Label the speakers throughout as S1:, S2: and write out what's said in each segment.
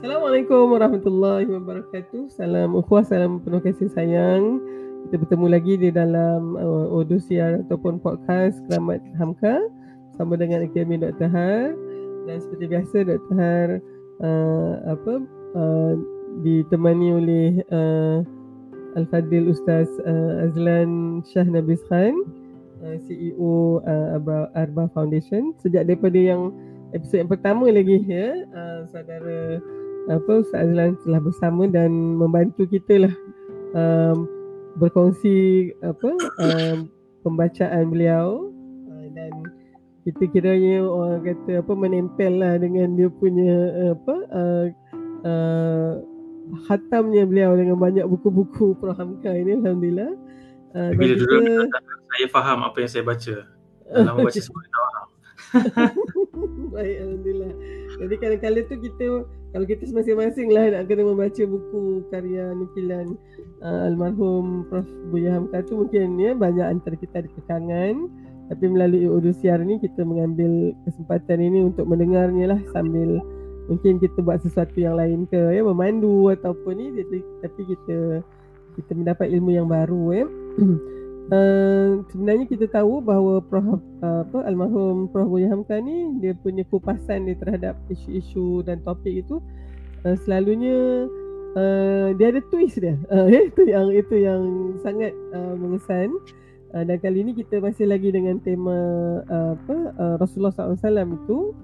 S1: Assalamualaikum warahmatullahi wabarakatuh. Salam ukhuwah, salam penuh kasih sayang. Kita bertemu lagi di dalam uh, Odusiar ataupun podcast Keramat Hamka sama dengan Akademi Dr. Har dan seperti biasa Dr. Har uh, apa uh, ditemani oleh uh, Al-Fadil Ustaz uh, Azlan Shah Nabis Khan uh, CEO uh, Arba Foundation sejak daripada yang episod yang pertama lagi ya uh, saudara apa Ustaz Azlan telah bersama dan membantu kita lah um, berkongsi apa um, pembacaan beliau uh, dan kita kiranya orang kata apa menempel lah dengan dia punya apa uh, uh, khatamnya beliau dengan banyak buku-buku Prof Hamka ini Alhamdulillah.
S2: Uh, Bila dulu kita... saya faham apa yang saya baca. Dalam membaca semua faham.
S1: Baik, Alhamdulillah. Jadi kadang-kadang tu kita kalau kita masing-masing lah nak kena membaca buku karya nukilan uh, almarhum Prof. Buya Hamka tu mungkin ya banyak antara kita ada kekangan. Tapi melalui Udusiar ni kita mengambil kesempatan ini untuk mendengarnya lah sambil mungkin kita buat sesuatu yang lain ke ya memandu ataupun ni. Tapi kita kita mendapat ilmu yang baru ya uh, sebenarnya kita tahu bahawa Prof uh, apa almarhum Prof Buya Hamka ni dia punya kupasan dia terhadap isu-isu dan topik itu uh, selalunya uh, dia ada twist dia uh, itu yang itu yang sangat uh, mengesan uh, dan kali ini kita masih lagi dengan tema uh, apa uh, Rasulullah SAW itu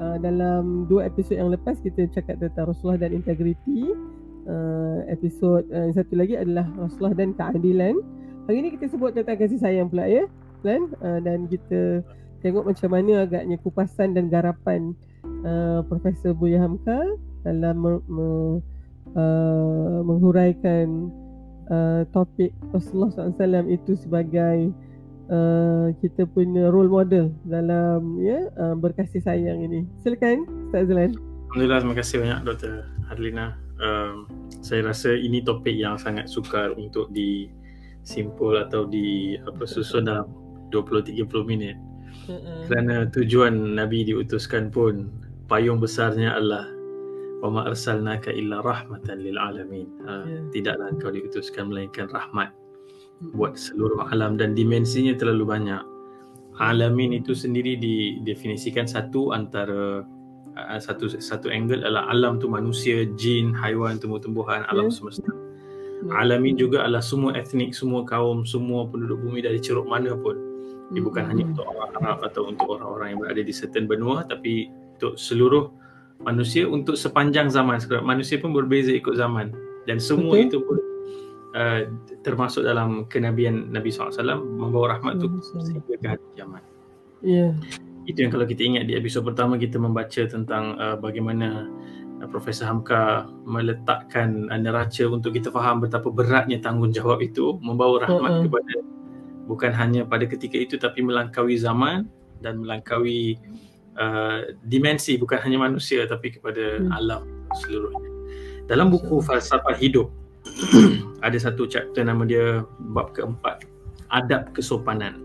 S1: uh, dalam dua episod yang lepas kita cakap tentang Rasulullah dan integriti. Uh, episod uh, satu lagi adalah Rasulullah dan keadilan. Hari ini kita sebut tentang kasih sayang pula ya. Kan? Uh, dan kita tengok macam mana agaknya kupasan dan garapan uh, Profesor Buya Hamka dalam me- me- uh, menghuraikan uh, topik Rasulullah SAW itu sebagai uh, kita punya role model dalam ya uh, berkasih sayang ini. Silakan Ustaz Zalan.
S2: Alhamdulillah terima kasih banyak Dr. Harlina. Um, saya rasa ini topik yang sangat sukar untuk disimpul atau di apa susun dalam 20 30 minit. Uh-uh. Kerana tujuan Nabi diutuskan pun payung besarnya adalah wa ma arsalnaka illa rahmatan lil alamin. Ha, yeah. tidaklah engkau diutuskan melainkan rahmat buat seluruh alam dan dimensinya terlalu banyak. Alamin itu sendiri didefinisikan satu antara satu satu angle adalah alam tu manusia, jin, haiwan, tumbuh-tumbuhan, alam yeah. semesta. Yeah. Alamin juga adalah semua etnik, semua kaum, semua penduduk bumi dari ceruk mana pun. Dia mm-hmm. bukan hanya untuk orang Arab atau untuk orang-orang yang berada di certain benua tapi untuk seluruh manusia untuk sepanjang zaman. Sebab manusia pun berbeza ikut zaman dan semua okay. itu pun Uh, termasuk dalam kenabian Nabi SAW membawa rahmat tu sehingga ke hari kiamat. Ya. Yeah. Itu yang kalau kita ingat di episod pertama kita membaca tentang uh, bagaimana Profesor Hamka meletakkan neraca untuk kita faham betapa beratnya tanggungjawab itu membawa rahmat uh-uh. kepada bukan hanya pada ketika itu tapi melangkaui zaman dan melangkaui uh, dimensi bukan hanya manusia tapi kepada uh alam seluruhnya. Dalam buku Falsafah Hidup ada satu chapter nama dia bab keempat adab kesopanan.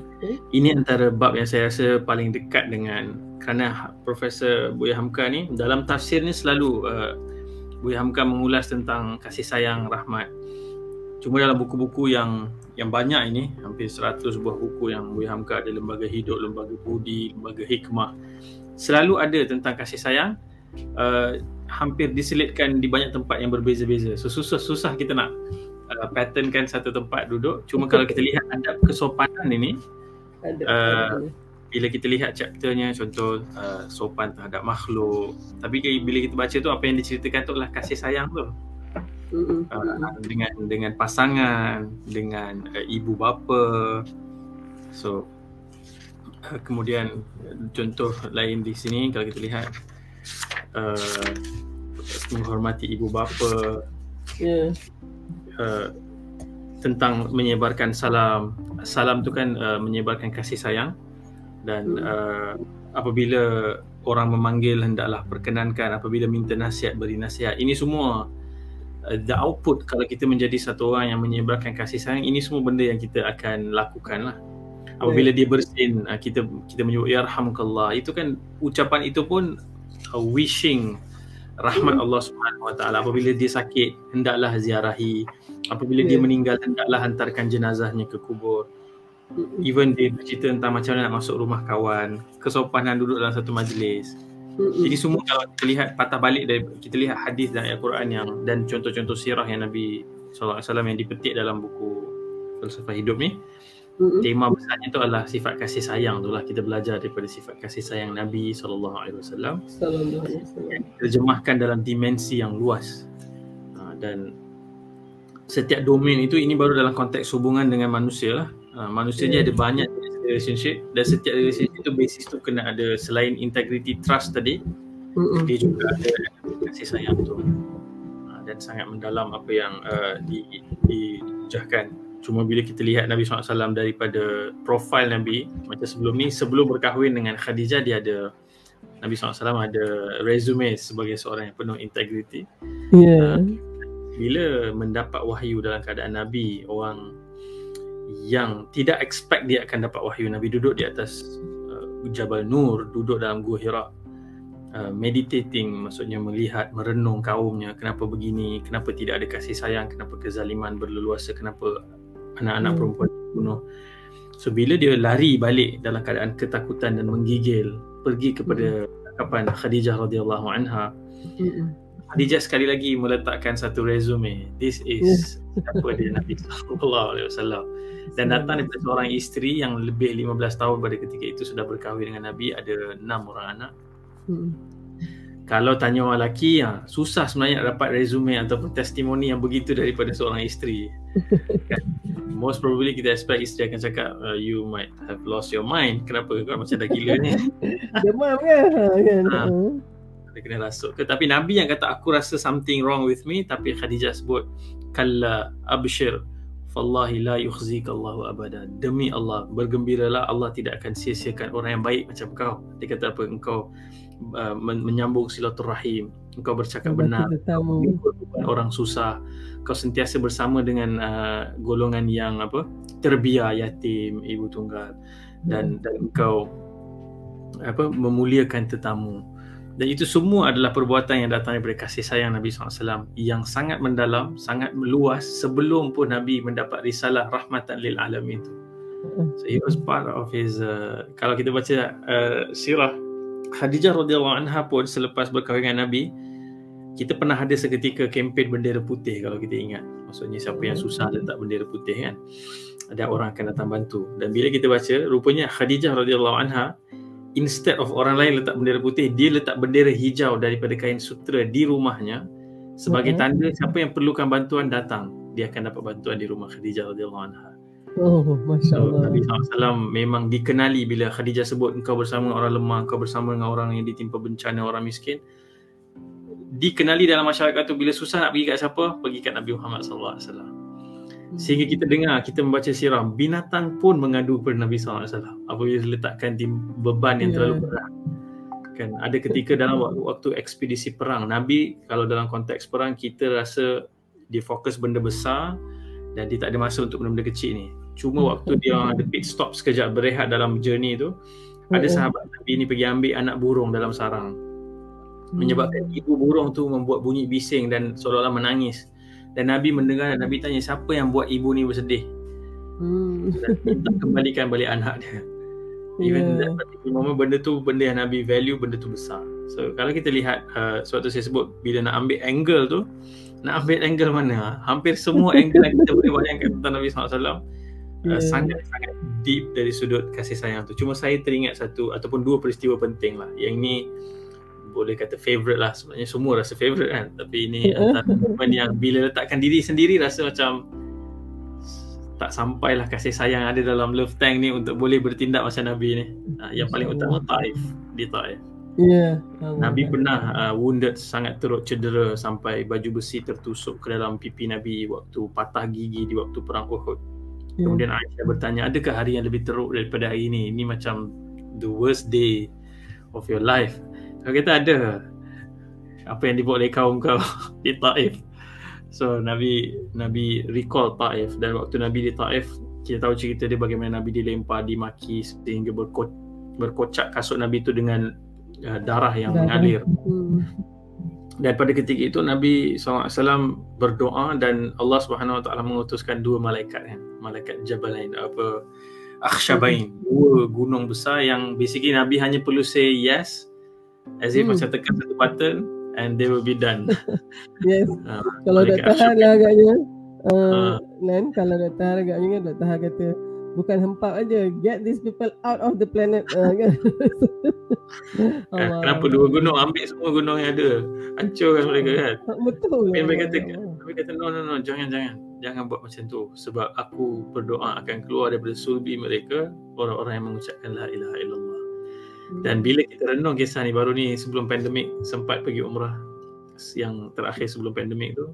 S2: Hmm, Ini antara bab yang saya rasa paling dekat dengan kerana Profesor Buya Hamka ni dalam tafsir ni selalu uh, Buya Hamka mengulas tentang kasih sayang rahmat. Cuma dalam buku-buku yang yang banyak ini hampir 100 buah buku yang Buya Hamka ada lembaga hidup, lembaga budi, lembaga hikmah selalu ada tentang kasih sayang uh, hampir diselitkan di banyak tempat yang berbeza-beza. So susah-susah kita nak uh, patternkan satu tempat duduk. Cuma kalau kita lihat adab kesopanan ini uh, bila kita lihat chapternya contoh uh, sopan terhadap makhluk. Tapi bila kita baca tu apa yang diceritakan tu adalah kasih sayang tu. Uh, dengan dengan pasangan, dengan uh, ibu bapa. So uh, kemudian contoh lain di sini kalau kita lihat uh, menghormati ibu bapa yeah. Uh, tentang menyebarkan salam. Salam tu kan uh, menyebarkan kasih sayang. Dan hmm. uh, apabila orang memanggil hendaklah perkenankan. Apabila minta nasihat beri nasihat. Ini semua uh, the output kalau kita menjadi satu orang yang menyebarkan kasih sayang ini semua benda yang kita akan lakukan lah. Apabila dia bersin uh, kita kita menyebut yarhamkallah itu kan ucapan itu pun uh, wishing rahmat Allah Subhanahu Wa Taala. Apabila dia sakit hendaklah ziarahi apabila dia
S1: Ya.
S2: meninggal hendaklah hantarkan jenazahnya ke kubur even dia bercerita tentang macam mana nak masuk rumah kawan kesopanan duduk dalam satu majlis
S1: Mm-mm.
S2: jadi semua kalau kita lihat patah balik dari kita lihat hadis dan ayat Quran yang dan contoh-contoh sirah yang Nabi SAW yang dipetik dalam buku falsafah hidup ni
S1: Mm-mm.
S2: tema besarnya tu adalah sifat kasih sayang tu lah kita belajar daripada sifat kasih sayang Nabi SAW
S1: Sallallahu alaihi wasallam.
S2: terjemahkan dalam dimensi yang luas Ha, dan setiap domain itu ini baru dalam konteks hubungan dengan manusia lah Ha, manusia ni
S1: Ya.
S2: ada banyak relationship dan setiap relationship itu basis tu kena ada selain integrity trust tadi
S1: Mm-mm.
S2: dia juga ada kasih sayang tu Ha, dan sangat mendalam apa yang uh, di, dijahkan cuma bila kita lihat Nabi SAW daripada profil Nabi macam sebelum ni sebelum berkahwin dengan Khadijah dia ada Nabi SAW ada resume sebagai seorang yang penuh integrity
S1: Ya.
S2: Bila mendapat wahyu dalam keadaan Nabi orang yang tidak expect dia akan dapat wahyu. Nabi duduk di atas uh, Jabal Nur duduk dalam Gua Hira uh, meditating maksudnya melihat merenung kaumnya. Kenapa begini? Kenapa tidak ada kasih sayang? Kenapa kezaliman berleluasa? Kenapa anak-anak
S1: Hmm.
S2: perempuan dibunuh so bila dia lari balik dalam keadaan ketakutan dan menggigil pergi kepada kapan Khadijah radhiyallahu anha
S1: Mm-mm.
S2: Khadijah sekali lagi meletakkan satu resume. This is siapa dia Nabi sallallahu alaihi wasallam. Dan datang daripada seorang isteri yang lebih 15 tahun pada ketika itu sudah berkahwin dengan Nabi ada enam orang anak.
S1: Mm-mm.
S2: Kalau tanya orang lelaki ya, susah sebenarnya nak dapat resume ataupun testimoni yang begitu daripada seorang isteri. Most probably kita expect isteri akan cakap uh, you might have lost your mind. Kenapa kau macam dah gila ni?
S1: Demam kan? Ha?
S2: Ha.
S1: Ha.
S2: Dia kena rasuk ke? Tapi Nabi yang kata aku rasa something wrong with me tapi Khadijah sebut kalla abshir fallahi la yukhzika Allahu abada. Demi Allah bergembiralah Allah tidak akan sia-siakan orang yang baik macam kau. Dia kata apa? Engkau uh, men- menyambung silaturahim. Engkau bercakap benar. orang susah. Kau sentiasa bersama dengan uh, golongan yang apa? Terbiar yatim ibu tunggal. Dan dan engkau apa? Memuliakan tetamu dan itu semua adalah perbuatan yang datang daripada kasih sayang Nabi SAW yang sangat mendalam, sangat meluas sebelum pun Nabi mendapat risalah rahmatan lil alamin itu. So it was part of his uh, kalau kita baca uh, sirah Khadijah radhiyallahu anha pun selepas berkahwin dengan Nabi kita pernah ada seketika kempen bendera putih kalau kita ingat. Maksudnya siapa yang susah letak bendera putih kan. Ada orang akan datang bantu. Dan bila kita baca rupanya Khadijah radhiyallahu anha instead of orang lain letak bendera putih dia letak bendera hijau daripada kain sutra di rumahnya sebagai
S1: Mhm.
S2: tanda siapa yang perlukan bantuan datang dia akan dapat bantuan di rumah Khadijah radhiyallahu anha.
S1: Oh, Masya
S2: So,
S1: Allah.
S2: Nabi SAW memang dikenali bila Khadijah sebut engkau bersama dengan orang lemah, engkau bersama dengan orang yang ditimpa bencana, orang miskin. Dikenali dalam masyarakat tu bila susah nak pergi kat siapa? Pergi kat Nabi Muhammad SAW. Sehingga kita dengar, kita membaca sirah, binatang pun mengadu kepada Nabi SAW apabila diletakkan di beban yang
S1: Ya.
S2: terlalu berat. Kan ada ketika dalam waktu, waktu ekspedisi perang, Nabi kalau dalam konteks perang kita rasa dia fokus benda besar dan dia tak ada masa untuk benda-benda kecil ni. Cuma waktu dia ada pit stop sekejap berehat dalam journey tu, ada
S1: Mm-mm.
S2: sahabat Nabi ni pergi ambil anak burung dalam sarang.
S1: Hmm.
S2: Menyebabkan ibu burung tu membuat bunyi bising dan seolah-olah menangis. Dan Nabi mendengar dan Nabi tanya siapa yang buat ibu ni bersedih
S1: Hmm.
S2: dan minta kembalikan balik anak dia. Even
S1: Ya.
S2: that moment benda tu benda yang Nabi value benda tu besar. So kalau kita lihat uh, suatu saya sebut bila nak ambil angle tu nak ambil angle mana? Hampir semua angle yang kita boleh bayangkan tentang Nabi SAW
S1: Ya.
S2: uh, sangat-sangat deep dari sudut kasih sayang tu. Cuma saya teringat satu ataupun dua peristiwa penting lah. Yang ni boleh kata favourite lah. Sebenarnya semua rasa favourite kan. Tapi ini antara momen yang bila letakkan diri sendiri rasa macam tak sampailah kasih sayang ada dalam love tank ni untuk boleh bertindak macam Nabi ni. Uh, yang paling utama Taif di Taif.
S1: Ya.
S2: Nabi pernah uh, wounded sangat teruk cedera sampai baju besi tertusuk ke dalam pipi Nabi waktu patah gigi di waktu perang Uhud.
S1: Ya.
S2: Kemudian Aisyah bertanya, adakah hari yang lebih teruk daripada hari ini? Ini macam the worst day of your life. Kalau kita ada. Apa yang dibuat oleh kaum kau? Di Taif. So Nabi Nabi recall Taif. Dan waktu Nabi di Taif kita tahu cerita dia bagaimana Nabi dilempar, dimaki sehingga berko, berkocak kasut Nabi itu dengan uh, darah yang
S1: Darah.
S2: mengalir.
S1: Hmm.
S2: dan pada ketika itu Nabi SAW berdoa dan Allah Subhanahu Wa Taala mengutuskan dua malaikat kan malaikat Jabalain apa? Akhshabain. Dua gunung besar yang basically Nabi hanya perlu say yes as if hmm. macam tekan satu button and they will be done.
S1: Yes. Uh, kalau dah tahan lah agaknya. Uh, uh, kalau dah tahan agaknya kan dah tahan kata bukan hempap aja get these people out of the planet. Uh, kan?
S2: Eh, kenapa dua gunung? Ambil semua gunung yang ada. Hancurkan mereka kan?
S1: Betul.
S2: Nabi lah, kata Nabi kata no no no jangan jangan. Jangan buat macam tu. Sebab aku berdoa akan keluar daripada sulbi mereka. Orang-orang yang mengucapkan la ilaha illallah. Dan bila kita renung kisah ni baru ni sebelum pandemik sempat pergi umrah yang terakhir sebelum pandemik tu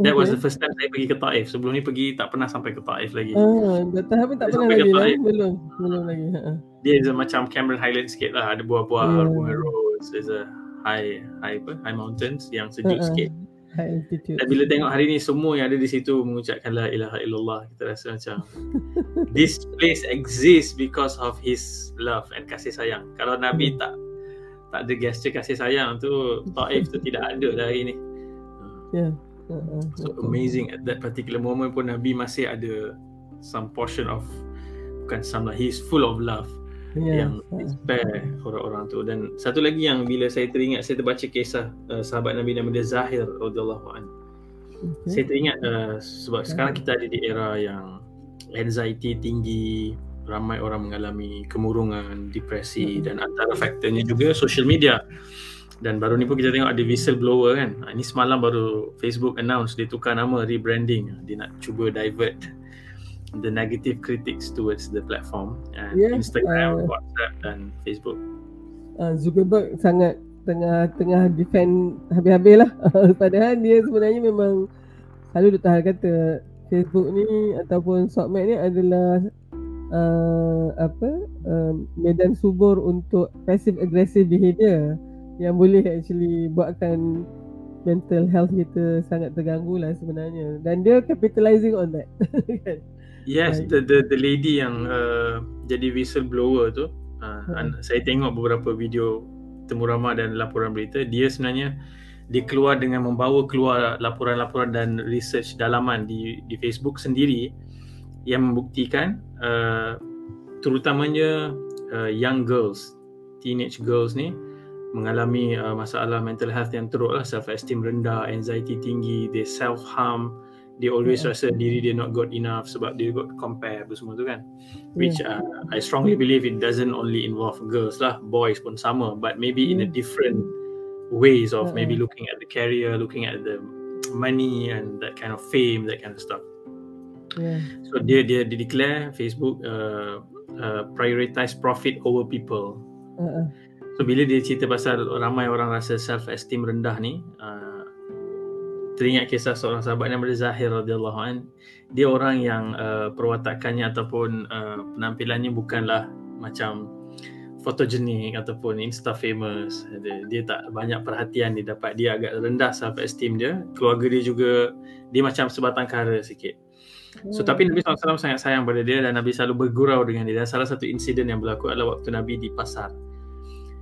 S2: That was the first time saya pergi ke Taif. Sebelum ni pergi tak pernah sampai ke Taif lagi.
S1: Ah, dah tahap tak pernah lagi lah. Belum. Belum lagi. Ha.
S2: Dia is macam Cameron Highland sikit lah. Ada buah-buah, yeah. bunga rose. There's a high, high apa? High mountains yang sejuk uh-huh. sikit.
S1: High altitude.
S2: Dan bila tengok hari ni semua yang ada di situ mengucapkan la ilaha illallah. Kita rasa macam this place exists because of his love and kasih sayang. Kalau Nabi tak tak ada gesture kasih sayang tu Taif tu tidak ada dah hari ni.
S1: Ya. Yeah.
S2: So amazing at that particular moment pun Nabi masih ada some portion of bukan some lah, he's full of love yeah. yang spare orang-orang tu dan satu lagi yang bila saya teringat saya terbaca kisah uh, sahabat Nabi nama dia Zahir radhiyallahu anhu. Okay. Saya teringat uh, sebab okay. sekarang kita ada di era yang anxiety tinggi, ramai orang mengalami kemurungan, depresi mm-hmm. dan antara faktornya juga social media. Dan baru ni pun kita tengok ada whistleblower kan. Ha, ini semalam baru Facebook announce dia tukar nama rebranding. Dia nak cuba divert the negative critics towards the platform and yeah, Instagram, uh, WhatsApp dan Facebook.
S1: Uh, Zuckerberg sangat tengah tengah defend habis-habis lah. Padahal dia sebenarnya memang selalu dia tahan kata Facebook ni ataupun Sokmed ni adalah uh, apa uh, medan subur untuk passive aggressive behavior yang boleh actually buatkan mental health kita sangat terganggu lah sebenarnya dan dia capitalizing on that kan?
S2: Yes the, the the lady yang uh, jadi whistleblower tu uh, hmm. saya tengok beberapa video temu ramah dan laporan berita dia sebenarnya dia keluar dengan membawa keluar laporan-laporan dan research dalaman di di Facebook sendiri yang membuktikan uh, terutamanya uh, young girls teenage girls ni mengalami uh, masalah mental health yang teruk lah self esteem rendah anxiety tinggi they self harm they always yeah. rasa diri dia not good enough sebab dia got compare apa semua tu kan which yeah. uh, I strongly believe it doesn't only involve girls lah boys pun sama but maybe mm. in a hmm. different ways of maybe looking at the career looking at the money and that kind of fame that kind of stuff yeah. so dia dia dia declare Facebook uh, uh, prioritize profit over people uh-uh. So bila dia cerita pasal ramai orang rasa self esteem rendah ni, uh, teringat kisah seorang sahabat nama Zahir radhiyallahu an. Dia orang yang uh, perwatakannya ataupun uh, penampilannya bukanlah macam fotogenik ataupun insta famous. Dia, dia tak banyak perhatian dia dapat. Dia agak rendah self esteem dia. Keluarga dia juga dia macam sebatang kara sikit. So tapi Nabi SAW sangat sayang pada dia dan Nabi selalu bergurau dengan dia dan salah satu insiden yang berlaku adalah waktu Nabi di pasar.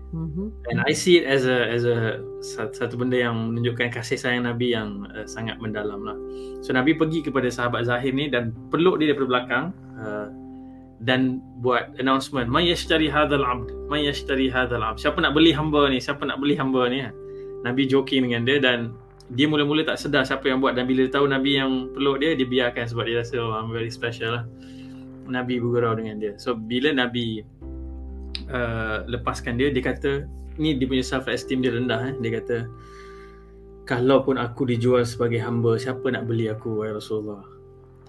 S2: Mm-hmm. And I see it as a as a satu benda yang menunjukkan kasih sayang Nabi yang uh, sangat mendalam lah. So Nabi pergi kepada sahabat Zahir ni dan peluk dia daripada belakang uh, dan buat announcement, "May yashtari hadzal 'abd, may yashtari hadzal 'abd." Siapa nak beli hamba ni? Siapa nak beli hamba ni? Nabi joking dengan dia dan dia mula-mula tak sedar siapa yang buat dan bila dia tahu Nabi yang peluk dia, dia biarkan sebab dia rasa oh, I'm very special lah. Nabi bergurau dengan dia. So bila Nabi uh, lepaskan dia dia kata ni dia punya self esteem dia rendah eh. dia kata kalau pun aku dijual sebagai hamba siapa nak beli aku wahai Rasulullah?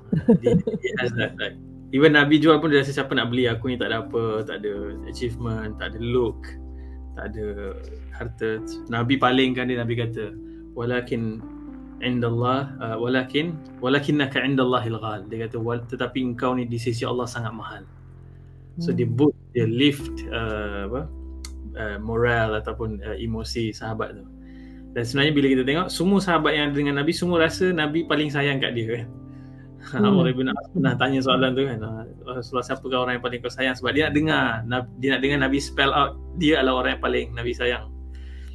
S2: Dia, dia has that like even Nabi jual pun dia rasa siapa nak beli aku ni tak ada apa tak ada achievement tak ada look tak ada harta. Nabi palingkan dia Nabi kata walakin indallah uh, walakin walakinnaka indallahil ghal. Dia kata tetapi engkau ni di sisi Allah sangat mahal So dia hmm. boost, dia lift uh, apa uh, moral ataupun uh, emosi sahabat tu. Dan sebenarnya bila kita tengok semua sahabat yang ada dengan Nabi semua rasa Nabi paling sayang kat dia kan. Hmm. Umar bin As pernah tanya soalan tu kan. Ah, Rasulullah siapa orang yang paling kau sayang sebab dia nak dengar dia nak dengar Nabi spell out dia adalah orang yang paling Nabi sayang.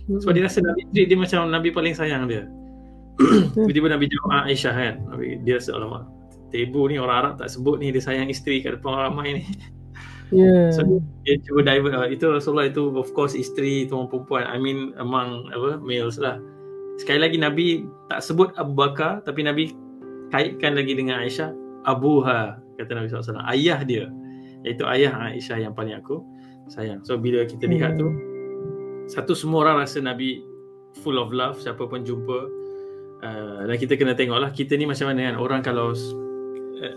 S2: Sebab dia rasa Nabi treat dia macam Nabi paling sayang dia. Tiba-tiba Nabi jawab ah, Aisyah kan. Nabi, dia rasa alamak. Tebu ni orang Arab tak sebut ni dia sayang isteri kat depan orang ramai ni.
S1: Yeah.
S2: So dia cuba divert uh, itu Rasulullah itu of course isteri itu orang perempuan. I mean among apa males lah. Sekali lagi Nabi tak sebut Abu Bakar tapi Nabi kaitkan lagi dengan Aisyah Abuha kata Nabi SAW ayah dia iaitu ayah Aisyah yang paling aku sayang. So bila kita lihat tu satu semua orang rasa Nabi full of love siapa pun jumpa uh, dan kita kena tengok lah kita ni macam mana kan orang kalau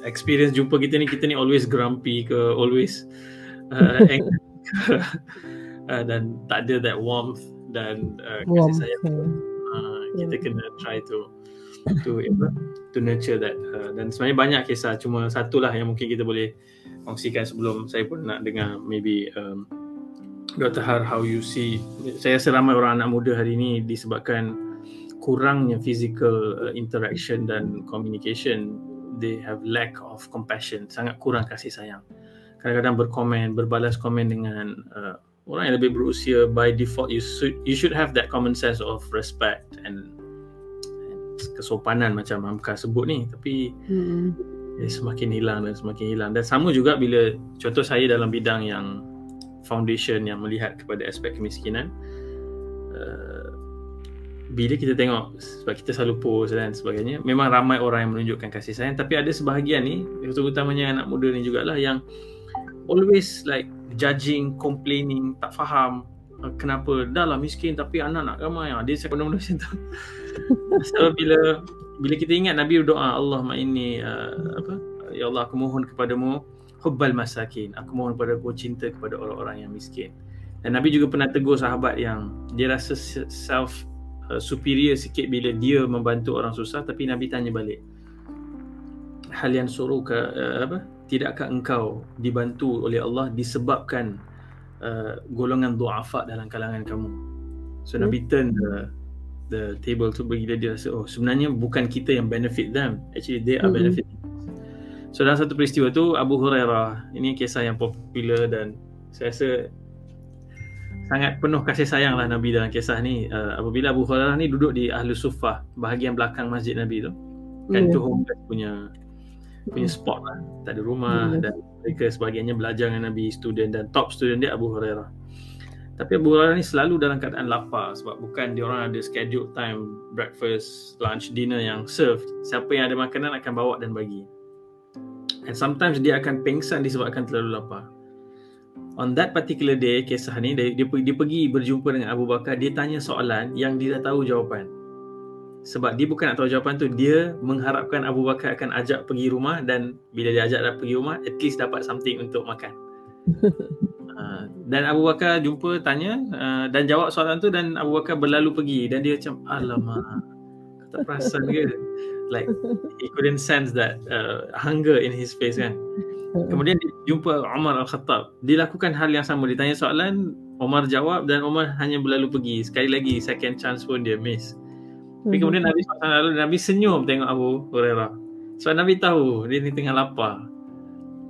S2: experience jumpa kita ni kita ni always grumpy ke always uh, angry uh, dan tak ada that warmth dan uh, kasih sayang uh, kita kena try to to to nurture that. Uh, dan sebenarnya banyak kisah cuma satu lah yang mungkin kita boleh kongsikan sebelum saya pun nak dengar maybe um, Dr. Har, how you see, saya rasa ramai orang anak muda hari ini disebabkan kurangnya physical uh, interaction dan communication, they have lack of compassion, sangat kurang kasih sayang. Kadang-kadang berkomen, berbalas komen dengan uh, orang yang lebih berusia, by default you should, you should have that common sense of respect and, and kesopanan macam Amka sebut ni. Tapi hmm. eh, semakin hilang dan semakin hilang. Dan sama juga bila contoh saya dalam bidang yang foundation yang melihat kepada aspek kemiskinan uh, bila kita tengok sebab kita selalu post dan sebagainya memang ramai orang yang menunjukkan kasih sayang. Tapi ada sebahagian ni terutamanya anak muda ni jugalah yang always like judging complaining tak faham uh, kenapa dah lah miskin tapi anak nak ramai. Ah dia saya benda macam tu. So bila bila kita ingat Nabi berdoa Allah ini uh, apa? Ya Allah aku mohon kepadamu hubbal masakin. Aku mohon kepada aku cinta kepada orang-orang yang miskin. Dan Nabi juga pernah tegur sahabat yang dia rasa self uh, superior sikit bila dia membantu orang susah tapi Nabi tanya balik hal yang suruh ke uh, apa tidakkah engkau dibantu oleh Allah disebabkan uh, golongan duafa dalam kalangan kamu so hmm. Nabi turn the the table tu bagi dia, dia rasa oh sebenarnya bukan kita yang benefit them actually they are hmm. benefit So dalam satu peristiwa tu Abu Hurairah ini kisah yang popular dan saya rasa sangat penuh kasih sayang lah Nabi dalam kisah ni. Uh, apabila Abu Hurairah ni duduk di Ahlu Sufah bahagian belakang masjid Nabi tu. Kan yeah. tu home punya punya spot lah. Tak ada rumah yeah. dan mereka sebahagiannya belajar dengan Nabi student dan top student dia Abu Hurairah. Tapi Abu Hurairah ni selalu dalam keadaan lapar sebab bukan dia orang ada schedule time breakfast, lunch, dinner yang served. Siapa yang ada makanan akan bawa dan bagi. And sometimes dia akan pengsan disebabkan terlalu lapar. On that particular day, kisah ni, dia, dia, dia pergi berjumpa dengan Abu Bakar, dia tanya soalan yang dia dah tahu jawapan. Sebab dia bukan nak tahu jawapan tu, dia mengharapkan Abu Bakar akan ajak pergi rumah dan bila dia ajak dah pergi rumah, at least dapat something untuk makan. uh, dan Abu Bakar jumpa, tanya uh, dan jawab soalan tu dan Abu Bakar berlalu pergi dan dia macam, alamak, tak perasan ke? like he couldn't sense that uh, hunger in his face kan kemudian dia jumpa Umar Al-Khattab. Dia lakukan hal yang sama. Dia tanya soalan Umar jawab dan Umar hanya berlalu pergi. Sekali lagi second chance pun dia miss. Tapi kemudian Nabi SAW Nabi senyum tengok Abu Hurairah. Sebab Nabi tahu dia ni tengah lapar.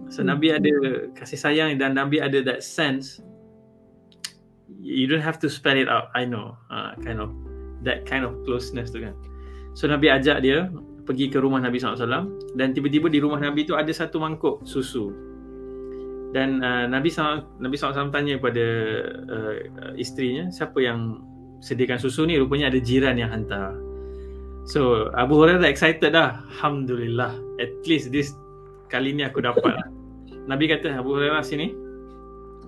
S2: So Nabi ada kasih sayang dan Nabi ada that sense you don't have to spell it out I know. Uh, kind of that kind of closeness tu kan. So Nabi ajak dia pergi ke rumah Nabi SAW dan tiba-tiba di rumah Nabi tu ada satu mangkuk susu. Dan uh, Nabi SAW, Nabi SAW tanya kepada uh, isterinya siapa yang sediakan susu ni rupanya ada jiran yang hantar. So Abu Hurairah excited dah. Alhamdulillah. At least this kali ni aku dapat. Nabi kata Abu Hurairah sini.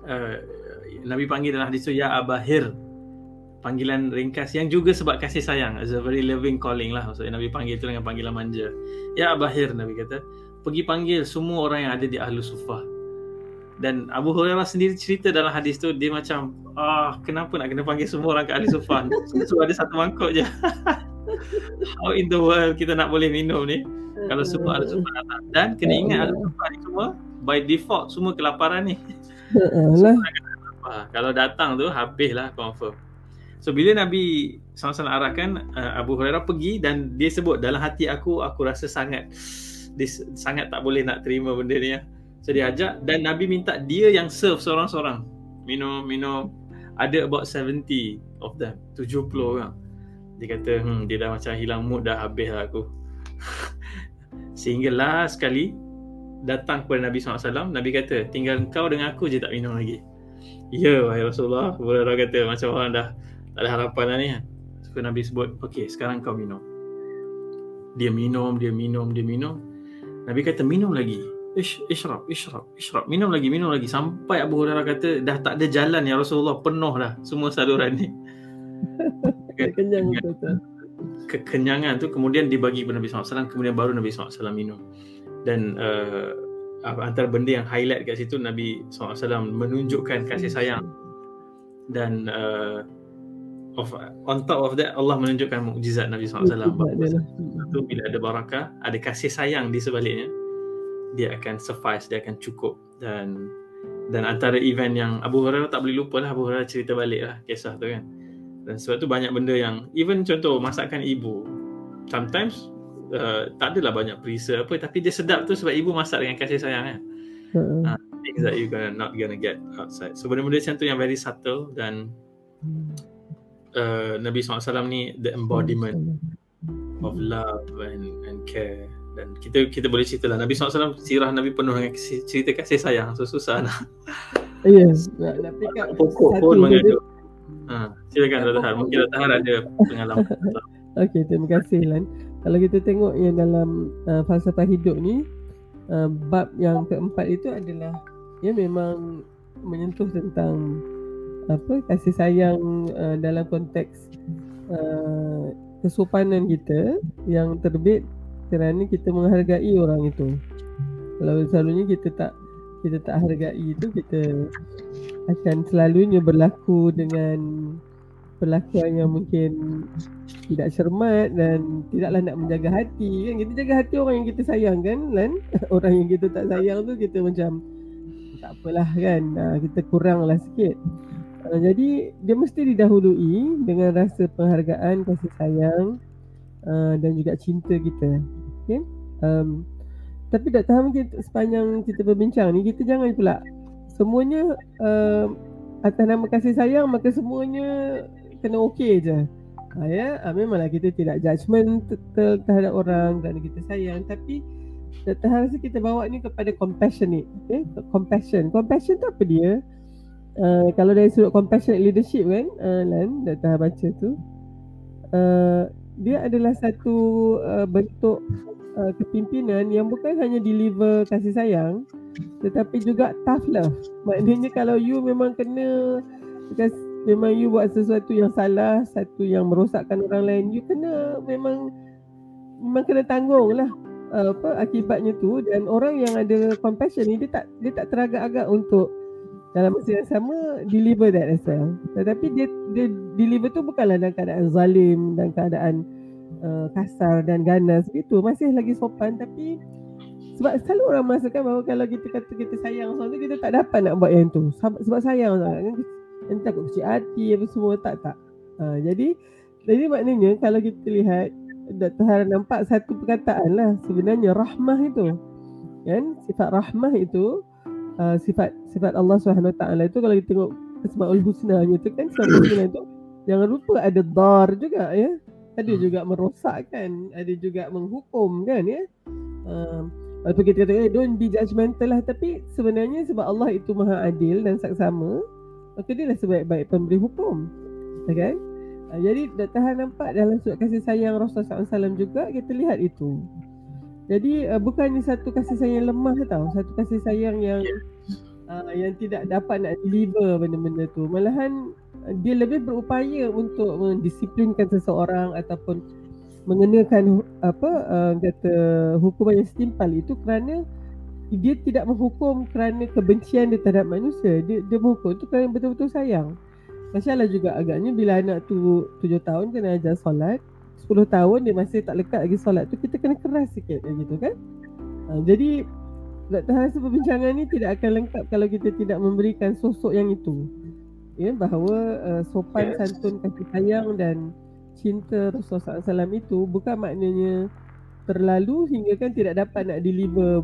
S2: Uh, Nabi panggil dalam hadis tu ya Abahir panggilan ringkas yang juga sebab kasih sayang. As a very loving calling lah. Maksudnya Nabi panggil itu dengan panggilan manja. Ya Abahir Nabi kata pergi panggil semua orang yang ada di Ahlu Sufah dan Abu Hurairah sendiri cerita dalam hadis tu dia macam ah kenapa nak kena panggil semua orang ke Ahli Sufah so ada satu mangkuk je. How in the world kita nak boleh minum ni kalau semua Ahli Sufah datang? Dan kena ingat Ahli Sufah ni semua by default semua kelaparan ni. Lah. kalau datang tu habislah confirm So bila Nabi SAW arahkan uh, Abu Hurairah pergi dan dia sebut dalam hati aku aku rasa sangat dia sangat tak boleh nak terima benda ni ya. So dia ajak dan Nabi minta dia yang serve seorang-seorang. Minum minum. Ada about 70 of them 70 orang. Dia kata hmm, dia dah macam hilang mood dah habis lah aku. Sehingga last sekali datang kepada Nabi SAW Nabi kata tinggal kau dengan aku je tak minum lagi. Ya wahai Rasulullah boleh orang kata macam orang dah tak ada harapan lah ni kan so, Nabi sebut okay sekarang kau minum dia minum dia minum dia minum Nabi kata minum lagi Ish, ishrab, ishrab, ishrab. Minum lagi, minum lagi. Sampai Abu Hurairah kata, dah tak ada jalan ya Rasulullah. Penuh dah semua saluran ni.
S1: Kenyang betul
S2: Kekenyangan tu kemudian dibagi kepada Nabi SAW. Kemudian baru Nabi SAW minum. Dan uh, antara benda yang highlight kat situ, Nabi SAW menunjukkan kasih sayang. Dan uh, of, on top of that, Allah menunjukkan mukjizat Nabi SAW. Itu bila ada barakah, ada kasih sayang di sebaliknya dia akan suffice dia akan cukup. Dan dan antara event yang Abu Hurairah tak boleh lupa lah Abu Hurairah cerita balik lah kisah tu kan. Dan sebab tu banyak benda yang even contoh masakan ibu sometimes uh, tak adalah banyak perisa apa tapi dia sedap tu sebab ibu masak dengan kasih sayang kan. Uh-huh. uh, things that you gonna not gonna get outside. So benda-benda macam tu yang very subtle dan uh, Nabi SAW ni the embodiment of love and, and care. Dan kita kita boleh cerita lah. Nabi SAW sirah Nabi penuh dengan cerita kasih sayang. So susah nak.
S1: Ya yes. nak pick
S2: pokok pun mengajuk. ha, silakan Dr. Har mungkin Dr. Har ada pengalaman.
S1: Okey, terima kasih Lan. Kalau kita tengok yang dalam uh, falsafah hidup ni uh, bab yang keempat itu adalah ya memang menyentuh tentang apa kasih sayang uh, dalam konteks uh, kesopanan kita yang terbit kerana kita menghargai orang itu. Kalau selalunya kita tak kita tak hargai itu kita akan selalunya berlaku dengan perlakuan yang mungkin tidak cermat dan tidaklah nak menjaga hati kan? Kita jaga hati orang yang kita sayang kan kan orang yang kita tak sayang tu kita macam tak apalah kan? Kita kuranglah sikit jadi dia mesti didahului dengan rasa penghargaan kasih sayang uh, dan juga cinta kita. Okay? Um, tapi tak tahu mungkin sepanjang kita berbincang ni kita jangan pula semuanya uh, atas nama kasih sayang maka semuanya kena okey je. Ha, ya, ha, memanglah kita tidak judgement terhadap orang dan kita sayang tapi tak rasa kita bawa ni kepada compassionate okay? compassion compassion tu apa dia uh, kalau dari sudut compassionate leadership kan uh, Lan dah baca tu uh, dia adalah satu uh, bentuk uh, kepimpinan yang bukan hanya deliver kasih sayang tetapi juga tough love. Maknanya kalau you memang kena memang you buat sesuatu yang salah, satu yang merosakkan orang lain, you kena memang memang kena tanggung lah apa akibatnya tu dan orang yang ada compassion ni dia tak dia tak teragak-agak untuk dalam masa yang sama deliver that as well. Tetapi dia dia deliver tu bukanlah dalam keadaan zalim dan keadaan uh, kasar dan ganas itu masih lagi sopan tapi sebab selalu orang merasakan bahawa kalau kita kata kita sayang sesuatu kita tak dapat nak buat yang tu sebab, sebab sayang sangat kan kita takut kecil hati apa semua tak tak. Uh, jadi jadi maknanya kalau kita lihat Dr. Hara nampak satu perkataan lah sebenarnya rahmah itu kan sifat rahmah itu uh, sifat sifat Allah Subhanahu taala itu kalau kita tengok Asmaul Husna nya tu kan Asmaul Husna itu jangan lupa ada dar juga ya. Ada hmm. juga merosakkan ada juga menghukum kan ya. Um, walaupun kita kata eh, don't be judgmental lah. Tapi sebenarnya sebab Allah itu maha adil dan saksama maka dia lah sebaik-baik pemberi hukum ya kan? Uh, jadi tahan nampak dalam surat kasih sayang Rasulullah SAW juga kita lihat itu jadi uh, bukannya satu kasih sayang lemah tau, satu kasih sayang yang uh, yang tidak dapat nak deliver benda-benda tu. Malahan uh, dia lebih berupaya untuk mendisiplinkan seseorang ataupun mengenakan apa uh, kata hukuman yang setimpal itu kerana dia tidak menghukum kerana kebencian dia terhadap manusia. Dia dia menghukum itu kerana betul-betul sayang. Masalah juga agaknya bila anak tu tujuh tahun kena ajar solat, 10 tahun dia masih tak lekat lagi solat tu kita kena keras sikit gitu kan ha, jadi Dr. rasa perbincangan ni tidak akan lengkap kalau kita tidak memberikan sosok yang itu ya bahawa uh, sopan yes. santun kasih sayang dan cinta Rasulullah SAW itu bukan maknanya terlalu hingga kan tidak dapat nak deliver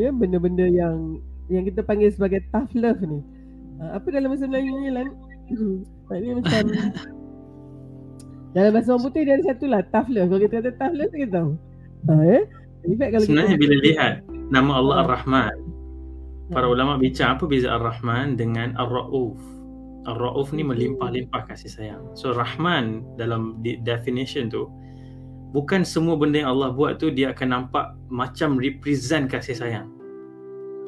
S1: ya benda-benda yang yang kita panggil sebagai tough love ni uh, apa dalam bahasa Melayu ni lan. Maknanya macam Dalam bahasa orang putih dia ada satu lah Tough Kalau kita kata tough kita tahu ha, eh?
S2: In fact, kalau Sebenarnya kita bila lihat Nama Allah ha. Ar-Rahman Para ha. ulama bincang apa beza Ar-Rahman dengan Ar-Ra'uf Ar-Ra'uf ni melimpah-limpah kasih sayang So Rahman dalam definition tu Bukan semua benda yang Allah buat tu Dia akan nampak macam represent kasih sayang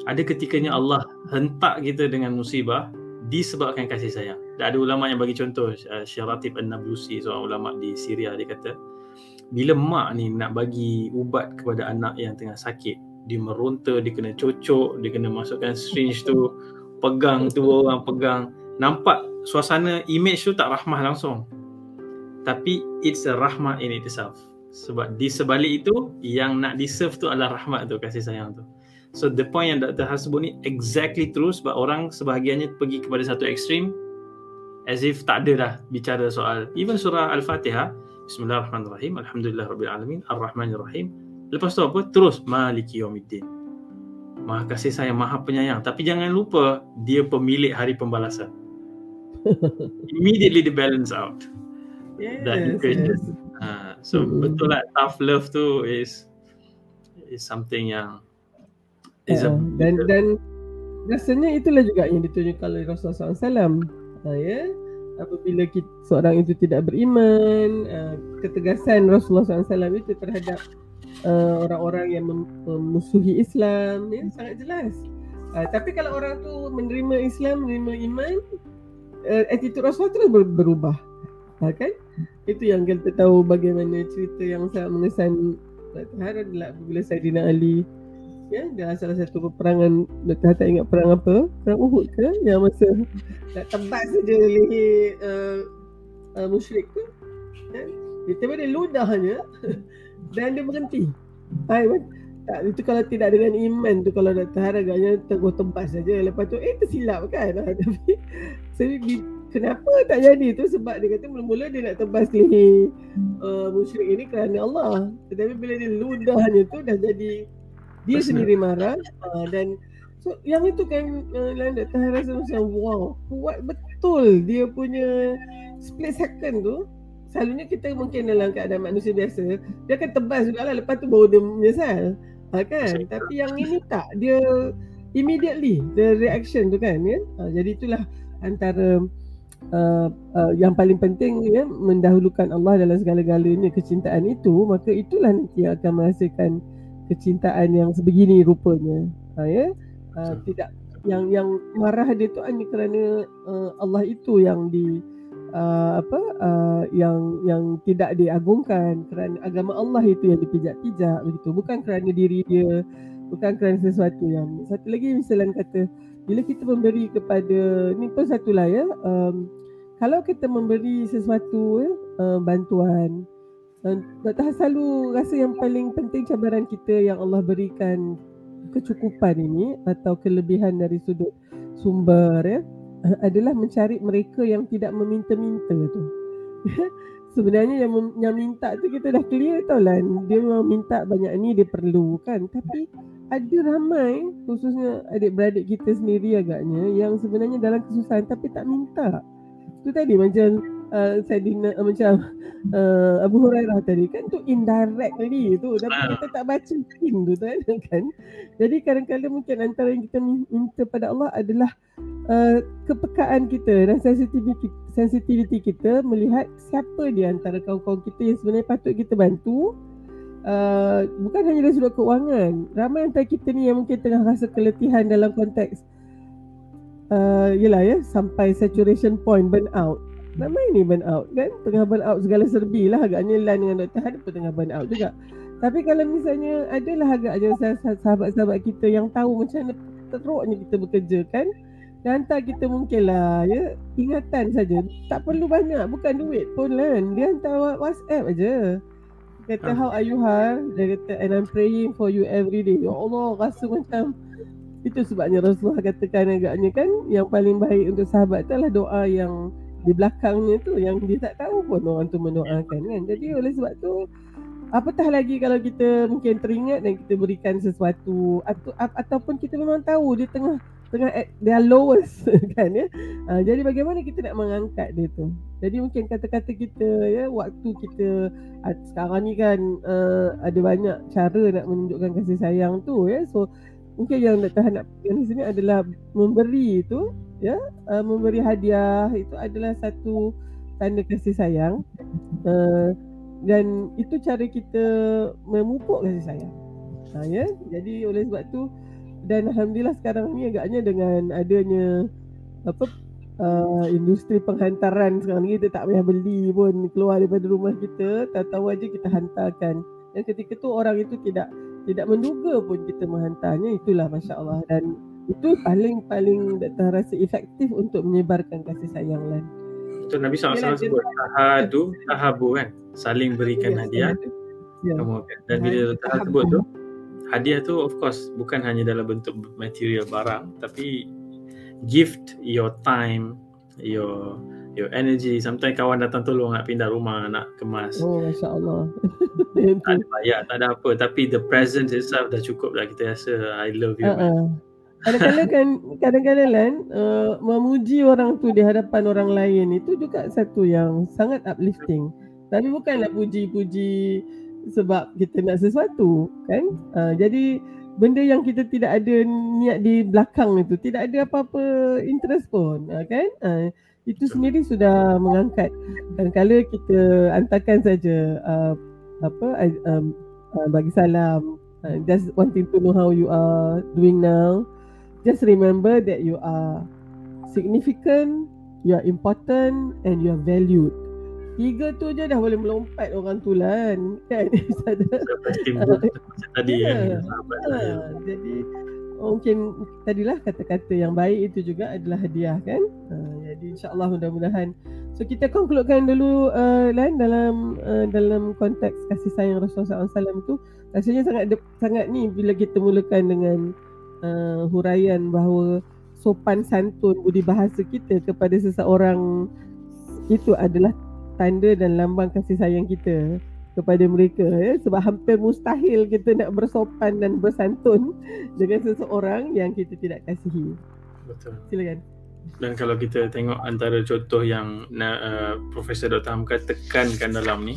S2: Ada ketikanya Allah hentak kita dengan musibah Disebabkan kasih sayang. Dan ada ulama yang bagi contoh uh, Syaratif An-Nablusi seorang ulama di Syria dia kata bila mak ni nak bagi ubat kepada anak yang tengah sakit dia meronta dia kena cocok dia kena masukkan syringe tu pegang tu orang pegang. Nampak suasana image tu tak rahmah langsung. Tapi it's a rahmah in itself. Sebab di sebalik itu yang nak diserve tu adalah rahmat tu kasih sayang tu so the point yang Dr. Has sebut ni exactly true sebab orang sebahagiannya pergi kepada satu ekstrim as if tak ada dah bicara soal even surah al-fatihah bismillahirrahmanirrahim. Alhamdulillah rabbil alamin. Arrahmanirrahim. Lepas tu apa? Terus maliki yaumiddin. Maha kasih sayang maha penyayang. Tapi jangan lupa dia pemilik hari pembalasan. Immediately the balance out. Yes, that yes. Uh, so mm-hmm. betul lah. Tough love tu is is something yang
S1: is uh, a, dan dan rasanya itulah juga yang ditunjukkan oleh Rasulullah SAW uh, ya. Apabila kita, seorang itu tidak beriman uh, ketegasan Rasulullah SAW itu terhadap uh, orang-orang yang memusuhi Islam ya sangat jelas. Uh, tapi kalau orang tu menerima Islam menerima iman uh, attitude Rasulullah terus ber- berubah. Uh, kan? Itu yang kita tahu bagaimana cerita yang sangat mengesan Tuhan adalah apabila Sayyidina Ali ya dalam salah satu peperangan Dr. Hatta ingat perang apa perang Uhud ke yang masa nak tebas saja leher uh, uh, musyrik tu. Ya dia tiba dia ludahnya dan dia berhenti. Hai tak itu kalau tidak dengan iman tu kalau Dr. Hatta agaknya teguh tebas saja. Lepas tu eh tersilap kan? Tapi saya kenapa tak jadi tu? Sebab dia kata mula-mula dia nak tebas leher uh, musyrik ini kerana Allah. Tetapi bila dia ludahnya tu dah jadi dia sendiri marah uh, dan so yang itu kan uh, Dr. Tahan rasa macam wow kuat betul dia punya split second tu. Selalunya kita mungkin dalam keadaan manusia biasa dia akan tebas juga lah lepas tu baru dia menyesal. Uh, kan? Tapi yang ini tak. Dia immediately the reaction tu kan ya? Uh, jadi itulah antara Uh, uh, yang paling penting ya mendahulukan Allah dalam segala-galanya kecintaan itu maka itulah nanti yang akan menghasilkan kecintaan yang sebegini rupanya. Ha, ya? Uh, tidak yang yang marah dia tu hanya kerana uh, Allah itu yang di uh, apa uh, yang yang tidak diagungkan. Kerana agama Allah itu yang dipijak-pijak begitu. Bukan kerana diri dia bukan kerana sesuatu yang satu lagi misalnya kata bila kita memberi kepada ni pun satulah ya um, kalau kita memberi sesuatu ya, uh, bantuan Has selalu rasa yang paling penting cabaran kita yang Allah berikan kecukupan ini atau kelebihan dari sudut sumber ya adalah mencari mereka yang tidak meminta-minta tu. Sebenarnya yang yang minta tu kita dah clear tau lah dia memang minta banyak ni dia perlu kan tapi ada ramai khususnya adik-beradik kita sendiri agaknya yang sebenarnya dalam kesusahan tapi tak minta. Tu tadi macam uh, Saidina uh, macam uh, Abu Hurairah tadi kan tu indirectly tu. Tapi uh. kita tak baca pin tu kan kan? Jadi kadang-kadang mungkin antara yang kita minta pada Allah adalah uh, kepekaan kita dan sensitivity sensitivity kita melihat siapa di antara kawan-kawan kita yang sebenarnya patut kita bantu. Uh, bukan hanya dari sudut keuangan ramai antara kita ni yang mungkin tengah rasa keletihan dalam konteks uh, yelah ya sampai saturation point burn out Ramai ni burn out. Kan? Tengah burn out segala serbi lah. Agaknya Lan dengan Dr. Han pun tengah burn out juga. Tapi kalau misalnya Adalah agaknya sahabat-sahabat kita Yang tahu macam mana teruknya kita bekerja kan? Dan hantar kita mungkin lah ya. Ingatan saja. Tak perlu banyak. Bukan duit pun Lan. Dia hantar WhatsApp aja. Kata how are you ha Dia kata and I'm praying for you every day. Ya Allah rasa macam itu sebabnya Rasulullah katakan agaknya kan? Yang paling baik untuk sahabat tu adalah doa yang di belakangnya tu yang dia tak tahu pun orang tu mendoakan kan. Jadi oleh sebab tu apatah lagi kalau kita mungkin teringat dan kita berikan sesuatu atau ataupun kita memang tahu dia tengah tengah at their lowest kan ya. Uh, jadi bagaimana kita nak mengangkat dia tu? Jadi mungkin kata-kata kita ya waktu kita uh, sekarang ni kan uh, ada banyak cara nak menunjukkan kasih sayang tu ya. So mungkin yang tahan nak yang di sini adalah memberi itu ya. Uh, memberi hadiah itu adalah satu tanda kasih sayang. Uh, dan itu cara kita memupuk kasih sayang. Ha, ya. Jadi oleh sebab tu dan alhamdulillah sekarang ni agaknya dengan adanya apa uh, industri penghantaran sekarang ni kita tak payah beli pun keluar daripada rumah kita tahu-tahu aja kita hantarkan. Dan ketika tu orang itu tidak tidak menduga pun kita menghantarnya itulah masya-Allah dan itu paling paling tak rasa efektif untuk menyebarkan kasih sayang lah.
S2: Betul Nabi SAW sebut tahadu tahabu kan saling berikan ya, hadiah. Ya. Kamu kan. Dan bila tahad sebut tu hadiah tu of course bukan hanya dalam bentuk material barang tapi gift your time your your energy sometimes kawan datang tolong nak pindah rumah nak kemas.
S1: Oh masya-Allah.
S2: Tak ada bayar tak ada apa. Tapi the presence itself dah cukup dah kita rasa i love you uh-uh.
S1: kadang-kadang kan kadang-kadang kan uh, memuji orang tu di hadapan orang lain itu juga satu yang sangat uplifting. Tapi bukanlah puji-puji sebab kita nak sesuatu kan? Uh, jadi benda yang kita tidak ada niat di belakang itu tidak ada apa-apa interest pun uh, kan? Uh, itu sendiri sudah mengangkat. Dan kalau kita hantarkan saja uh, apa um, uh, bagi salam. Uh, just wanting to know how you are doing now. Just remember that you are significant you are important and you are valued. Tiga tu je dah boleh melompat orang tu lah kan.
S2: Tadi ya.
S1: Jadi oh, mungkin tadilah kata-kata yang baik itu juga adalah hadiah kan. Uh, jadi insyaAllah mudah-mudahan. So kita concludekan dulu uh, Lan dalam uh, dalam konteks kasih sayang Rasulullah SAW itu rasanya sangat sangat ni bila kita mulakan dengan uh, huraian bahawa sopan santun budi bahasa kita kepada seseorang itu adalah tanda dan lambang kasih sayang kita kepada mereka ya sebab hampir mustahil kita nak bersopan dan bersantun dengan seseorang yang kita tidak kasihi.
S2: Betul.
S1: Silakan.
S2: Dan kalau kita tengok antara contoh yang uh, Profesor Dr. Hamka tekankan dalam ni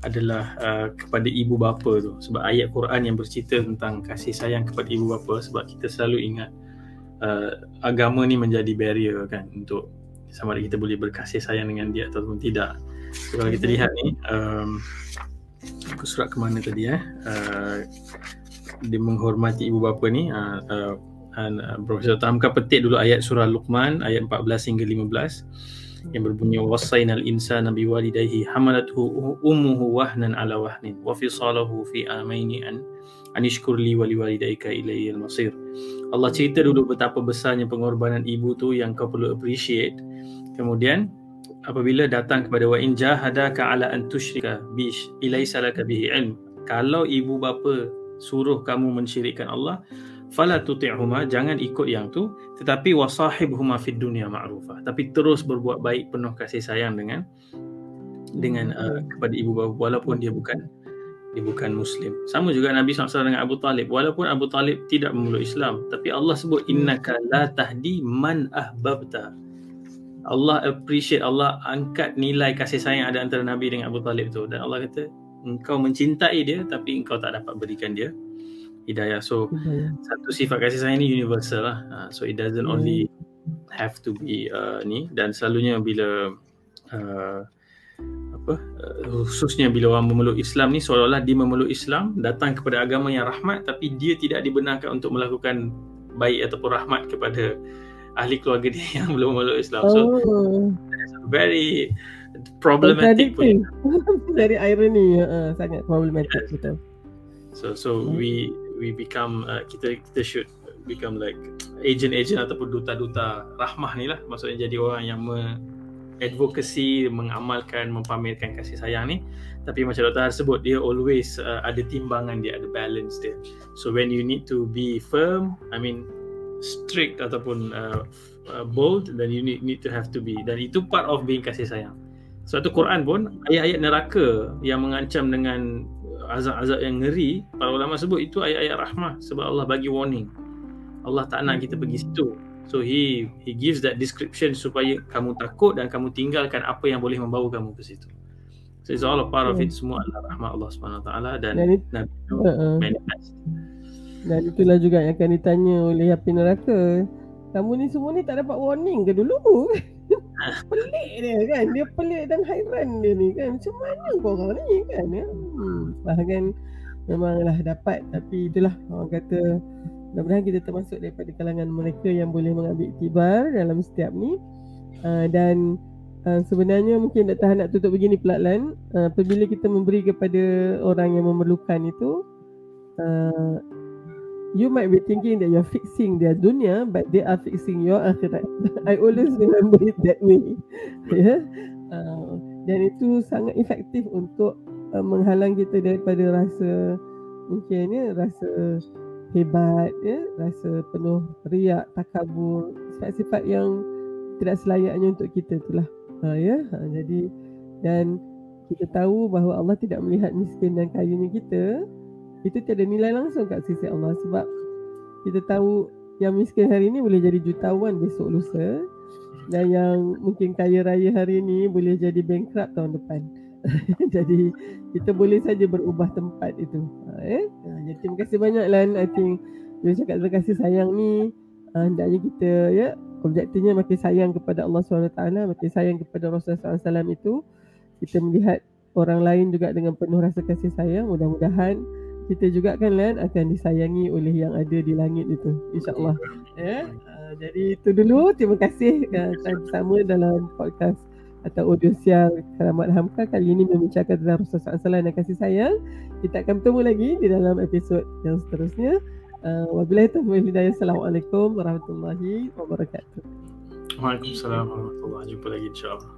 S2: adalah uh, kepada ibu bapa tu sebab ayat Quran yang bercerita tentang kasih sayang kepada ibu bapa sebab kita selalu ingat uh, agama ni menjadi barrier kan untuk sama ada kita boleh berkasih sayang dengan dia ataupun tidak. So, kalau kita lihat ni, um, aku surat ke mana tadi eh? Uh, dia menghormati ibu bapa ni. Uh, uh, uh, Profesor Tamka petik dulu ayat surah Luqman ayat 14 hingga 15 yang berbunyi wasainal insana biwalidayhi hamalathu ummuhu wahnan ala wahnin wa fisalahu fi amaini an anishkur li wa liwalidayka ilayil masir. Allah cerita dulu betapa besarnya pengorbanan ibu tu yang kau perlu appreciate Kemudian apabila datang kepada wa in jahadaka ala an tusyrika bi ilaysa laka bihi ilm. Kalau ibu bapa suruh kamu mensyirikkan Allah, fala tuti'huma jangan ikut yang tu tetapi wasahibhuma fid dunya ma'rufa. Tapi terus berbuat baik penuh kasih sayang dengan dengan uh, kepada ibu bapa walaupun dia bukan dia bukan muslim. Sama juga Nabi SAW dengan Abu Talib. Walaupun Abu Talib tidak memeluk Islam. Tapi Allah sebut, Innaka la tahdi man ahbabta. Allah appreciate Allah angkat nilai kasih sayang ada antara Nabi dengan Abu Talib tu dan Allah kata engkau mencintai dia tapi engkau tak dapat berikan dia hidayah so hmm. satu sifat kasih sayang ni universal lah uh, so it doesn't hmm. only have to be uh, ni dan selalunya bila uh, apa uh, khususnya bila orang memeluk Islam ni seolah-olah dia memeluk Islam datang kepada agama yang rahmat tapi dia tidak dibenarkan untuk melakukan baik ataupun rahmat kepada ahli keluarga dia yang belum masuk Islam. So oh. very problematic pun.
S1: Very irony, uh, sangat problematic yes. betul.
S2: So so hmm. we we become uh, kita kita should become like agent-agent ataupun duta-duta rahmah ni lah. Maksudnya jadi orang yang me advocacy, mengamalkan, mempamerkan kasih sayang ni. Tapi macam Dr. Har sebut, dia always uh, ada timbangan dia, ada balance dia. So when you need to be firm, I mean strict ataupun uh, uh, bold dan you need, need to have to be dan itu part of being kasih sayang sebab tu Quran pun ayat-ayat neraka yang mengancam dengan azab-azab yang ngeri para ulama sebut itu ayat-ayat rahmah sebab Allah bagi warning Allah tak nak kita pergi situ. So he he gives that description supaya kamu takut dan kamu tinggalkan apa yang boleh membawa kamu ke situ. So it's all a part of it semua adalah rahmat Allah Subhanahu taala dan
S1: Dan
S2: Nabi
S1: Uh-uh.
S2: manifest.
S1: Dan itulah juga yang akan ditanya oleh api neraka. Kamu ni semua ni tak dapat warning ke dulu? pelik dia kan. Dia pelik dan hairan dia ni kan. Macam mana kau orang ni kan? Ya? Hmm. Bahkan memanglah dapat. Tapi itulah orang kata mudah-mudahan kita termasuk daripada kalangan mereka yang boleh mengambil iktibar dalam setiap ni. Uh, dan uh, sebenarnya mungkin Dr. Han nak tutup begini pelan-pelan. Uh, apabila kita memberi kepada orang yang memerlukan itu, uh, you might be thinking that you're fixing their dunia but they are fixing your akhirat. I always remember it that way. ya. Uh, dan itu sangat efektif untuk uh, menghalang kita daripada rasa mungkin ya rasa hebat ya, rasa penuh riak, takabur, sifat-sifat yang tidak selayaknya untuk kita itulah. Uh, ya. Uh, jadi dan kita tahu bahawa Allah tidak melihat miskin dan kayanya kita itu tiada nilai langsung kat sisi Allah sebab kita tahu yang miskin hari ini boleh jadi jutawan besok lusa dan yang mungkin kaya raya hari ini boleh jadi bankrupt tahun depan. jadi kita boleh saja berubah tempat itu. Ha, eh? Ha, jadi terima kasih banyak Lan. I think dia cakap terima kasih sayang ni uh, hendaknya kita ya objektifnya makin sayang kepada Allah SWT makin sayang kepada Rasulullah SAW itu kita melihat orang lain juga dengan penuh rasa kasih sayang mudah-mudahan kita juga kan Lan akan disayangi oleh yang ada di langit itu insyaallah. Ya uh, jadi itu dulu. Terima kasih uh, bersama dalam podcast atau audio siar Keramat Hamka. Kali ini membicarakan tentang Rasulullah SAW dan kasih sayang. Kita akan bertemu lagi di dalam episod yang seterusnya. Uh, wabillahi taufiq wal hidayah. Assalamualaikum warahmatullahi wabarakatuh.
S2: Waalaikumsalam warahmatullahi Jumpa lagi insyaAllah.